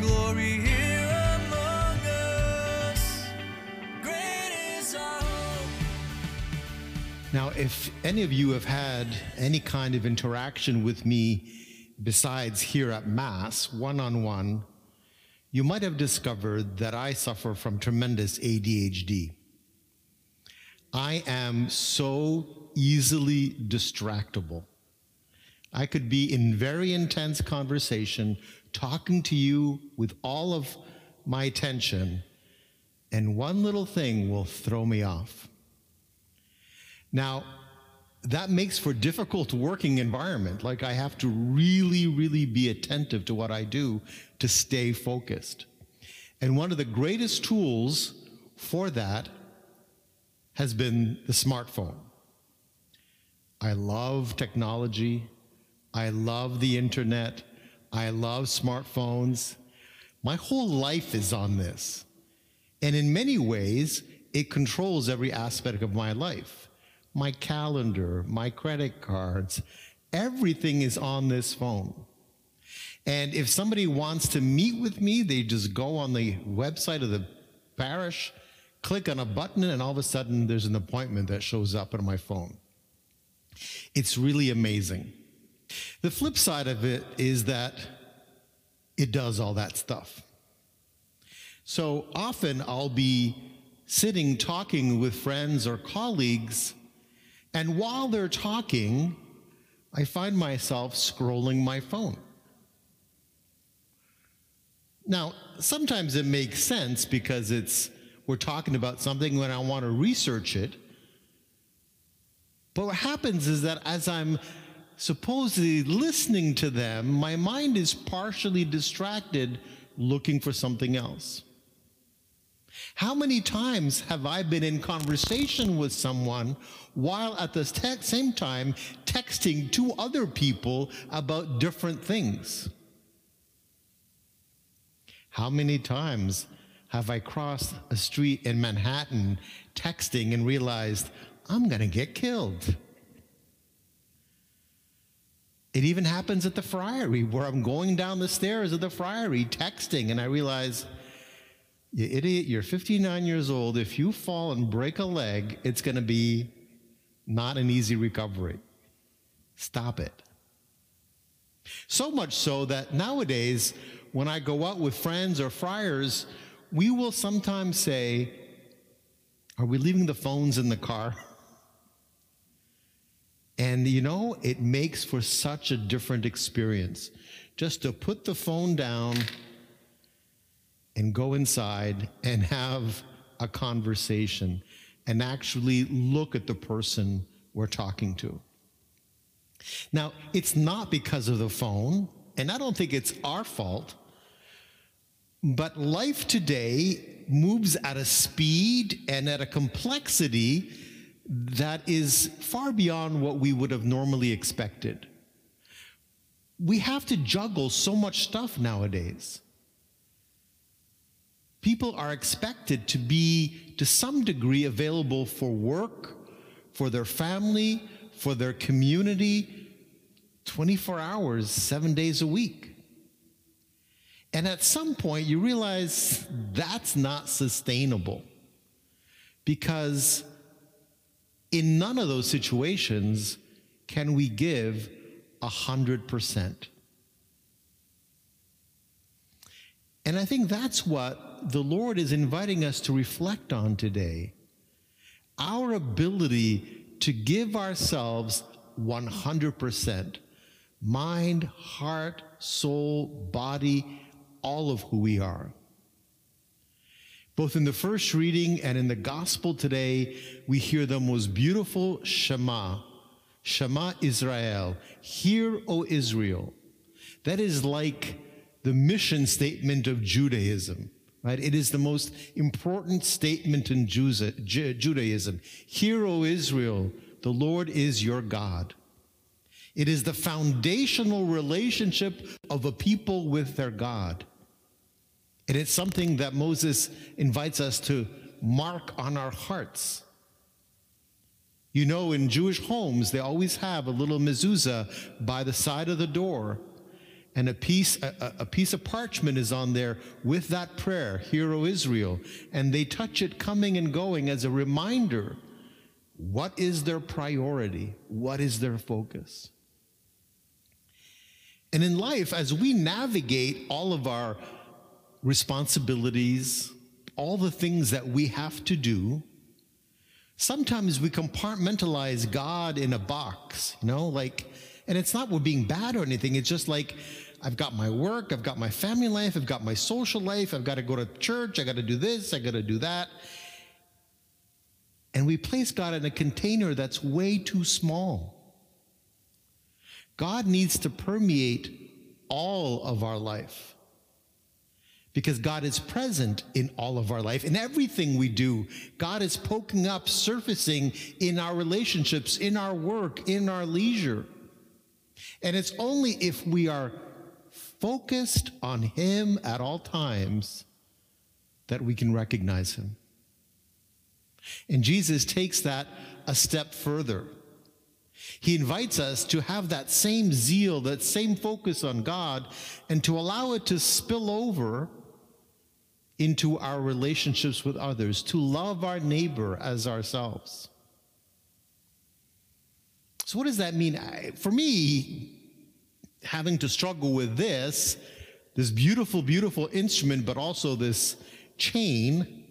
Glory here. Now, if any of you have had any kind of interaction with me besides here at Mass, one on one, you might have discovered that I suffer from tremendous ADHD. I am so easily distractible. I could be in very intense conversation, talking to you with all of my attention, and one little thing will throw me off. Now, that makes for difficult working environment. Like I have to really, really be attentive to what I do to stay focused. And one of the greatest tools for that has been the smartphone. I love technology. I love the internet. I love smartphones. My whole life is on this. And in many ways, it controls every aspect of my life. My calendar, my credit cards, everything is on this phone. And if somebody wants to meet with me, they just go on the website of the parish, click on a button, and all of a sudden there's an appointment that shows up on my phone. It's really amazing. The flip side of it is that it does all that stuff. So often I'll be sitting talking with friends or colleagues, and while they're talking, I find myself scrolling my phone. Now, sometimes it makes sense because it's we're talking about something when I want to research it. But what happens is that as I'm supposedly listening to them, my mind is partially distracted looking for something else. How many times have I been in conversation with someone while at the same time texting two other people about different things? How many times have I crossed a street in Manhattan texting and realized I'm going to get killed? It even happens at the friary where I'm going down the stairs of the friary texting and I realize, you idiot, you're 59 years old. If you fall and break a leg, it's going to be not an easy recovery. Stop it. So much so that nowadays, when I go out with friends or friars, we will sometimes say, Are we leaving the phones in the car? And you know, it makes for such a different experience just to put the phone down and go inside and have a conversation and actually look at the person we're talking to. Now, it's not because of the phone, and I don't think it's our fault, but life today moves at a speed and at a complexity that is far beyond what we would have normally expected. We have to juggle so much stuff nowadays. People are expected to be, to some degree, available for work, for their family, for their community, 24 hours, seven days a week. And at some point, you realize that's not sustainable because in none of those situations can we give a hundred percent. And I think that's what the Lord is inviting us to reflect on today. Our ability to give ourselves 100% mind, heart, soul, body, all of who we are. Both in the first reading and in the gospel today, we hear the most beautiful Shema. Shema Israel. Hear, O Israel. That is like the mission statement of Judaism, right? It is the most important statement in Judaism. Hear, O Israel, the Lord is your God. It is the foundational relationship of a people with their God. And it's something that Moses invites us to mark on our hearts. You know, in Jewish homes, they always have a little mezuzah by the side of the door, and a piece, a, a piece of parchment is on there with that prayer, Hear, O Israel. And they touch it coming and going as a reminder what is their priority? What is their focus? And in life, as we navigate all of our responsibilities, all the things that we have to do, sometimes we compartmentalize God in a box, you know, like, and it's not we're being bad or anything. It's just like, I've got my work, I've got my family life, I've got my social life, I've got to go to church, I got to do this, I got to do that. And we place God in a container that's way too small. God needs to permeate all of our life because God is present in all of our life. In everything we do, God is poking up, surfacing in our relationships, in our work, in our leisure. And it's only if we are focused on Him at all times that we can recognize Him. And Jesus takes that a step further. He invites us to have that same zeal, that same focus on God, and to allow it to spill over into our relationships with others, to love our neighbor as ourselves. So, what does that mean? I- For me, having to struggle with this, this beautiful, beautiful instrument, but also this chain,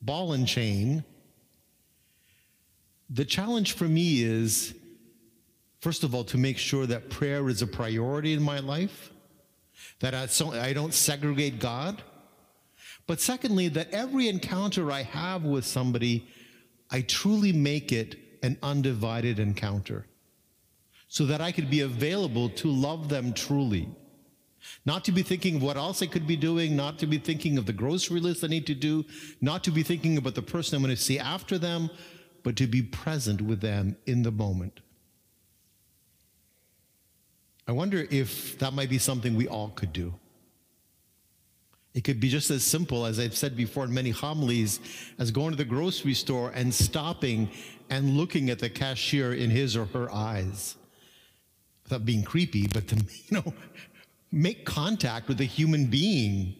ball and chain, the challenge for me is, first of all, to make sure that prayer is a priority in my life, that I, don't segregate God. But secondly, that every encounter I have with somebody, I truly make it an undivided encounter so that I could be available to love them truly. Not to be thinking of what else I could be doing, not to be thinking of the grocery list I need to do, not to be thinking about the person I'm going to see after them, but to be present with them in the moment. I wonder if that might be something we all could do. It could be just as simple as I've said before in many homilies as going to the grocery store and stopping and looking at the cashier in his or her eyes. Without being creepy, but to, you know, make contact with a human being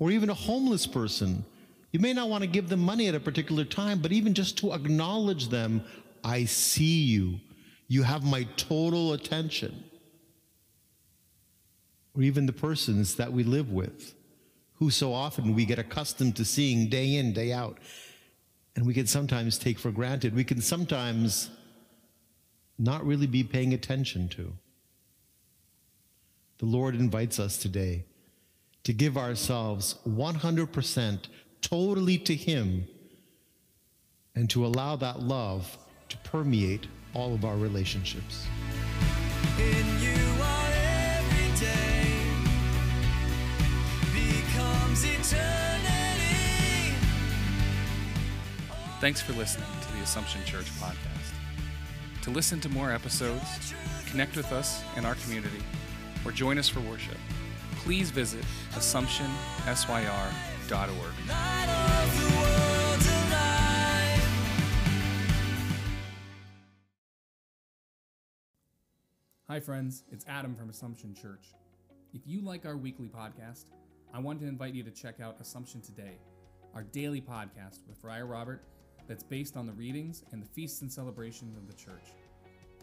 or even a homeless person. You may not want to give them money at a particular time, but even just to acknowledge them, I see you. You have my total attention or even the persons that we live with, who so often we get accustomed to seeing day in, day out, and we can sometimes take for granted. We can sometimes not really be paying attention to. The Lord invites us today to give ourselves 100% totally to Him and to allow that love to permeate all of our relationships. Thanks for listening to the Assumption Church podcast. To listen to more episodes, connect with us in our community, or join us for worship, please visit AssumptionSYR.org. Light of the world alive. Hi, friends. It's Adam from Assumption Church. If you like our weekly podcast, I want to invite you to check out Assumption Today, our daily podcast with Friar Robert that's based on the readings and the feasts and celebrations of the church.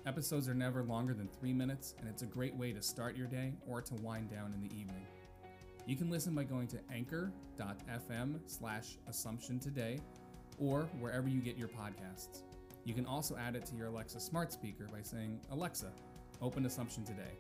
Episodes are never longer than three minutes, and it's a great way to start your day or to wind down in the evening. You can listen by going to anchor.fm slash assumption today or wherever you get your podcasts. You can also add it to your Alexa smart speaker by saying, Alexa, open Assumption today.